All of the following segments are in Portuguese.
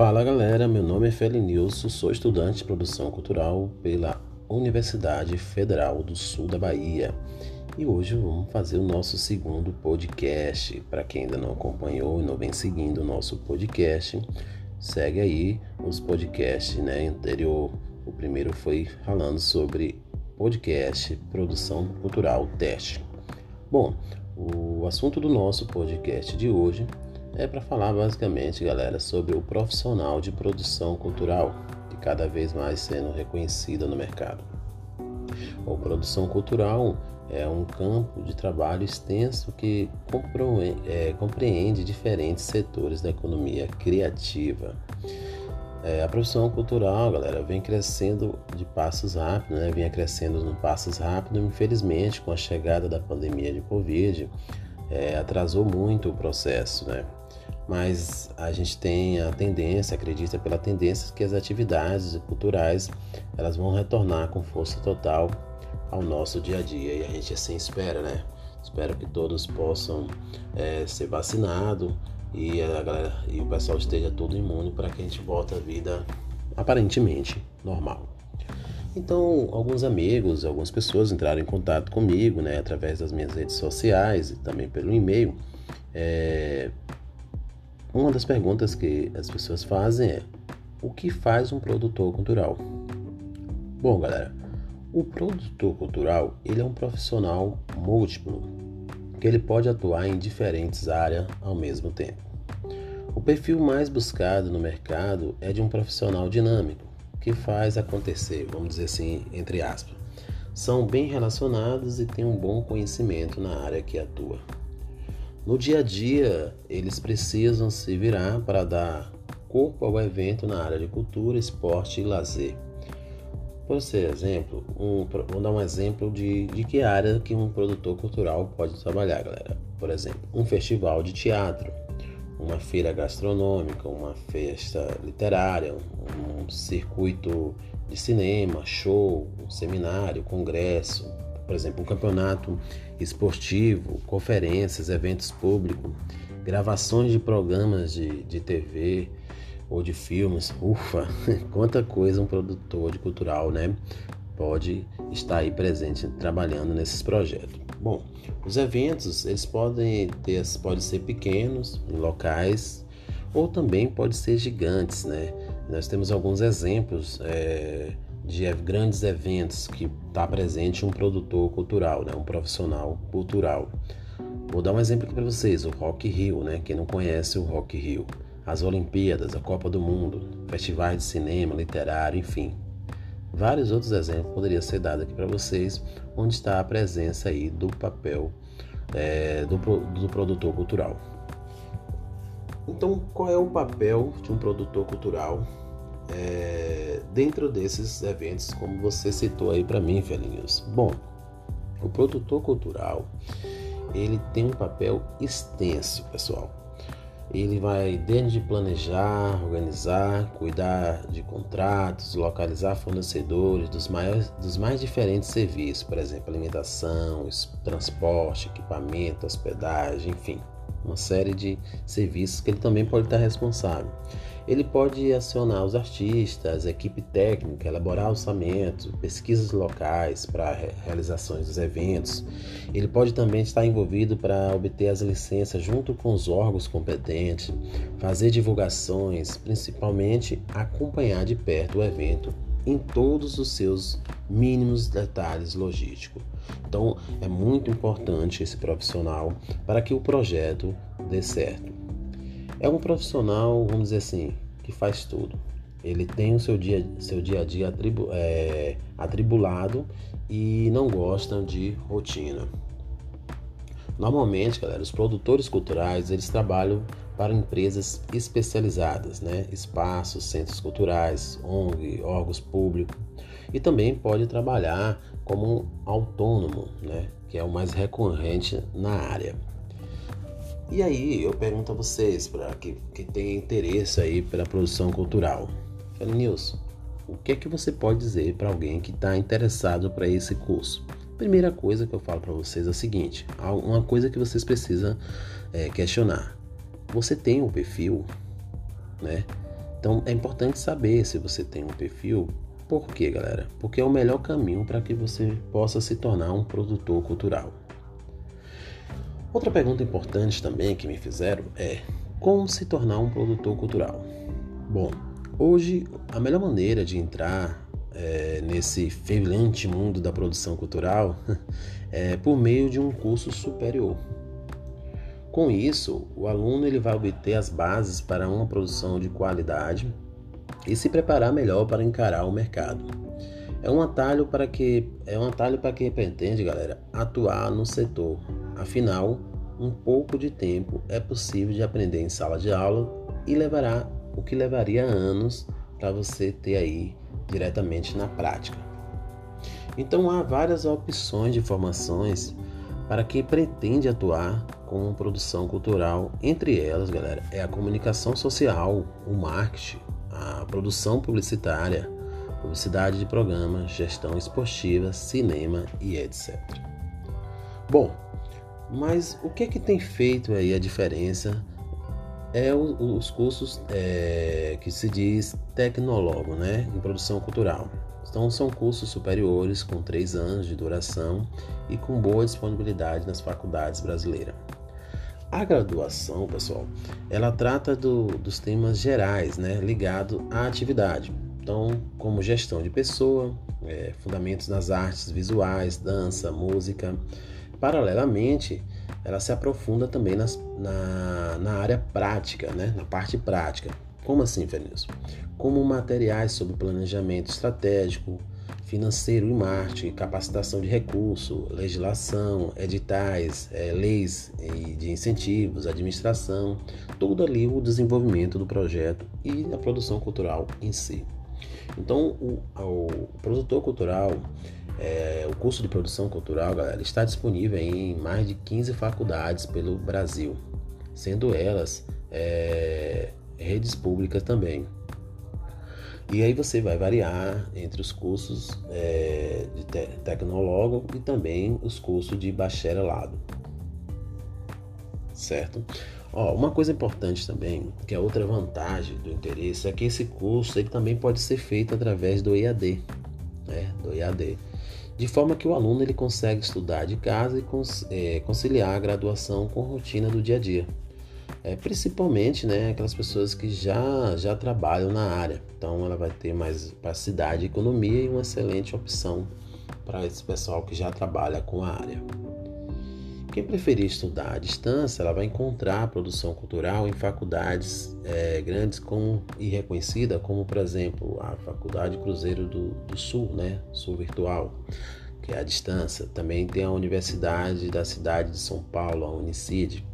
Fala galera, meu nome é Felinilson, sou estudante de produção cultural pela Universidade Federal do Sul da Bahia e hoje vamos fazer o nosso segundo podcast. Para quem ainda não acompanhou e não vem seguindo o nosso podcast, segue aí os podcasts né, anterior. O primeiro foi falando sobre podcast, produção cultural, teste. Bom, o assunto do nosso podcast de hoje é para falar basicamente, galera, sobre o profissional de produção cultural, que cada vez mais sendo reconhecida no mercado. A produção cultural é um campo de trabalho extenso que é, compreende diferentes setores da economia criativa. É, a profissão cultural, galera, vem crescendo de passos rápidos, né? Vinha crescendo em passos rápidos, infelizmente, com a chegada da pandemia de Covid, é, atrasou muito o processo, né? Mas a gente tem a tendência, acredita pela tendência que as atividades culturais elas vão retornar com força total ao nosso dia a dia e a gente assim espera, né? Espero que todos possam é, ser vacinados e a galera e o pessoal esteja todo imune para que a gente volte à vida aparentemente normal. Então, alguns amigos, algumas pessoas entraram em contato comigo, né, através das minhas redes sociais e também pelo e-mail. É... Uma das perguntas que as pessoas fazem é: o que faz um produtor cultural? Bom, galera, o produtor cultural ele é um profissional múltiplo que ele pode atuar em diferentes áreas ao mesmo tempo. O perfil mais buscado no mercado é de um profissional dinâmico que faz acontecer, vamos dizer assim, entre aspas. São bem relacionados e têm um bom conhecimento na área que atua. No dia a dia, eles precisam se virar para dar corpo ao evento na área de cultura, esporte e lazer. Por exemplo, um, vamos dar um exemplo de, de que área que um produtor cultural pode trabalhar, galera. Por exemplo, um festival de teatro, uma feira gastronômica, uma festa literária, um, circuito de cinema, show, um seminário, congresso, por exemplo, um campeonato esportivo, conferências, eventos públicos, gravações de programas de, de TV ou de filmes. Ufa, quanta coisa um produtor de cultural, né? Pode estar aí presente trabalhando nesses projetos. Bom, os eventos eles podem ter, podem ser pequenos, locais, ou também pode ser gigantes, né? Nós temos alguns exemplos é, de grandes eventos que está presente um produtor cultural, né? Um profissional cultural. Vou dar um exemplo aqui para vocês, o Rock Rio, né? Quem não conhece o Rock Rio, as Olimpíadas, a Copa do Mundo, festivais de cinema, literário, enfim, Vários outros exemplos poderiam ser dados aqui para vocês, onde está a presença aí do papel é, do, do produtor cultural. Então, qual é o papel de um produtor cultural é, dentro desses eventos, como você citou aí para mim, Felinhos? Bom, o produtor cultural ele tem um papel extenso, pessoal. Ele vai desde planejar, organizar, cuidar de contratos, localizar fornecedores dos, maiores, dos mais diferentes serviços, por exemplo, alimentação, transporte, equipamento, hospedagem, enfim, uma série de serviços que ele também pode estar responsável. Ele pode acionar os artistas, equipe técnica, elaborar orçamento, pesquisas locais para realizações dos eventos. Ele pode também estar envolvido para obter as licenças junto com os órgãos competentes, fazer divulgações, principalmente acompanhar de perto o evento em todos os seus mínimos detalhes logísticos. Então, é muito importante esse profissional para que o projeto dê certo. É um profissional, vamos dizer assim, que faz tudo. Ele tem o seu dia, seu dia a dia atribu, é, atribulado e não gosta de rotina. Normalmente, galera, os produtores culturais eles trabalham para empresas especializadas, né? espaços, centros culturais, ONG, órgãos públicos, e também pode trabalhar como autônomo, né? que é o mais recorrente na área. E aí eu pergunto a vocês, para que, que tem interesse aí pela produção cultural. Fala, Nilson, o que é que você pode dizer para alguém que está interessado para esse curso? Primeira coisa que eu falo para vocês é o seguinte: uma coisa que vocês precisam é, questionar. Você tem um perfil, né? Então é importante saber se você tem um perfil. Por quê, galera? Porque é o melhor caminho para que você possa se tornar um produtor cultural. Outra pergunta importante também que me fizeram é como se tornar um produtor cultural. Bom, hoje a melhor maneira de entrar é, nesse fervilhante mundo da produção cultural é por meio de um curso superior. Com isso, o aluno ele vai obter as bases para uma produção de qualidade e se preparar melhor para encarar o mercado. É um atalho para que é um atalho para quem pretende, galera, atuar no setor. Afinal, um pouco de tempo é possível de aprender em sala de aula e levará o que levaria anos para você ter aí diretamente na prática. Então há várias opções de formações para quem pretende atuar com produção cultural. Entre elas, galera, é a comunicação social, o marketing, a produção publicitária, publicidade de programa, gestão esportiva, cinema e etc. Bom, mas o que é que tem feito aí a diferença é os cursos é, que se diz tecnólogo, né, em produção cultural. Então, são cursos superiores com três anos de duração e com boa disponibilidade nas faculdades brasileiras. A graduação, pessoal, ela trata do, dos temas gerais, né, ligado à atividade. Então, como gestão de pessoa, é, fundamentos nas artes visuais, dança, música. Paralelamente, ela se aprofunda também nas, na, na área prática, né, na parte prática, como assim, Fernandes? Como materiais sobre planejamento estratégico, financeiro e marketing, capacitação de recurso, legislação, editais, é, leis de incentivos, administração, tudo ali o desenvolvimento do projeto e a produção cultural em si. Então, o, o produtor cultural, é, o curso de produção cultural, galera, está disponível em mais de 15 faculdades pelo Brasil, sendo elas é, redes públicas também. E aí você vai variar entre os cursos é, de te tecnólogo e também os cursos de bacharelado. Certo? Ó, uma coisa importante também, que é outra vantagem do interesse, é que esse curso ele também pode ser feito através do EAD, né? do EAD, de forma que o aluno ele consegue estudar de casa e é, conciliar a graduação com a rotina do dia a dia é, principalmente né, aquelas pessoas que já, já trabalham na área. Então ela vai ter mais capacidade de economia e uma excelente opção para esse pessoal que já trabalha com a área. Quem preferir estudar à distância, ela vai encontrar produção cultural em faculdades é, grandes como, e reconhecida, como por exemplo a Faculdade Cruzeiro do, do Sul, né, Sul Virtual, que é a distância. Também tem a Universidade da cidade de São Paulo, a Unicid,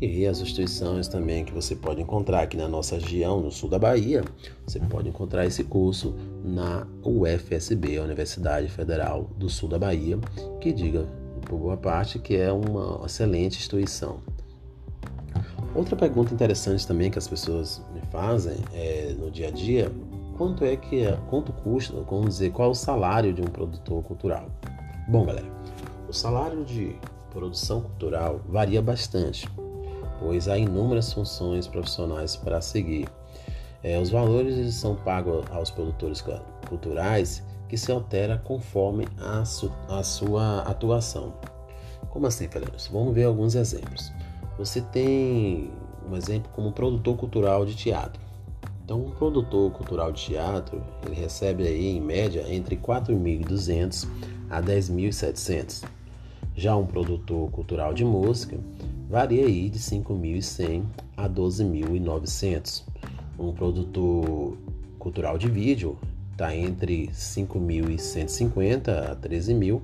e as instituições também que você pode encontrar aqui na nossa região, no sul da Bahia, você pode encontrar esse curso na UFSB, a Universidade Federal do Sul da Bahia, que diga por boa parte que é uma excelente instituição. Outra pergunta interessante também que as pessoas me fazem é, no dia a dia, quanto é que é, quanto custa, vamos dizer, qual é o salário de um produtor cultural? Bom, galera, o salário de produção cultural varia bastante pois há inúmeras funções profissionais para seguir. É, os valores são pagos aos produtores culturais que se altera conforme a, su a sua atuação. Como assim, Fernando? Vamos ver alguns exemplos. Você tem um exemplo como produtor cultural de teatro. Então, um produtor cultural de teatro, ele recebe aí em média entre 4.200 a 10.700. Já um produtor cultural de música varia aí de 5.100 a 12.900. Um produtor cultural de vídeo está entre 5.150 a 13.000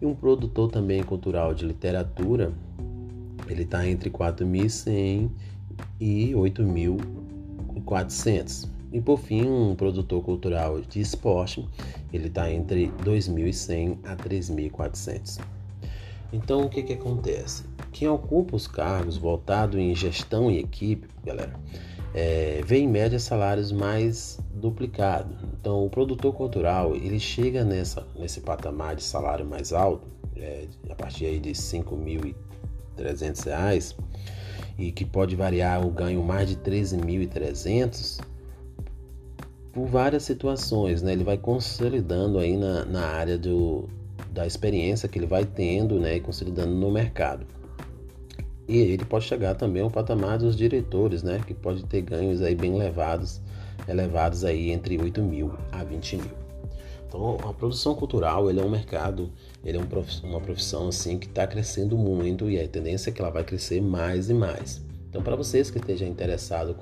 e um produtor também cultural de literatura ele está entre 4.100 e 8.400. E por fim, um produtor cultural de esporte, ele está entre 2.100 a 3.400. Então, o que, que acontece? Quem ocupa os cargos voltados em gestão e equipe, galera, é, vê em média salários mais duplicados. Então, o produtor cultural ele chega nessa, nesse patamar de salário mais alto, é, a partir aí de R$ 5.300 e que pode variar o ganho mais de R$ 13.300 por várias situações, né? Ele vai consolidando aí na, na área do, da experiência que ele vai tendo, né? E consolidando no mercado. E ele pode chegar também ao patamar dos diretores, né? Que pode ter ganhos aí bem elevados, elevados aí entre 8 mil a 20 mil. Então, a produção cultural, ele é um mercado, ele é uma profissão assim que está crescendo muito e a tendência é que ela vai crescer mais e mais. Então, para vocês que estejam interessados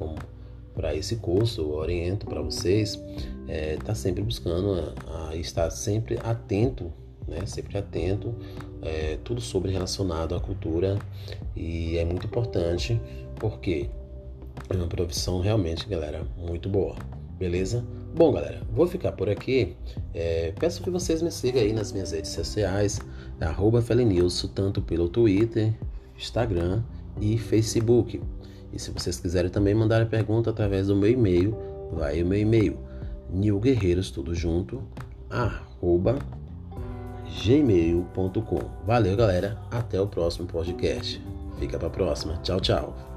para esse curso, eu oriento para vocês, é, tá sempre buscando a, a estar sempre atento, né? Sempre atento, é, tudo sobre relacionado à cultura e é muito importante porque é uma profissão realmente, galera, muito boa. Beleza? Bom, galera, vou ficar por aqui. É, peço que vocês me sigam aí nas minhas redes sociais, arroba Felenilson, tanto pelo Twitter, Instagram e Facebook. E se vocês quiserem também mandar a pergunta através do meu e-mail, vai o meu e-mail, nilguerreiros, tudo junto, arroba gmail.com. Valeu, galera. Até o próximo podcast. Fica para a próxima. Tchau, tchau.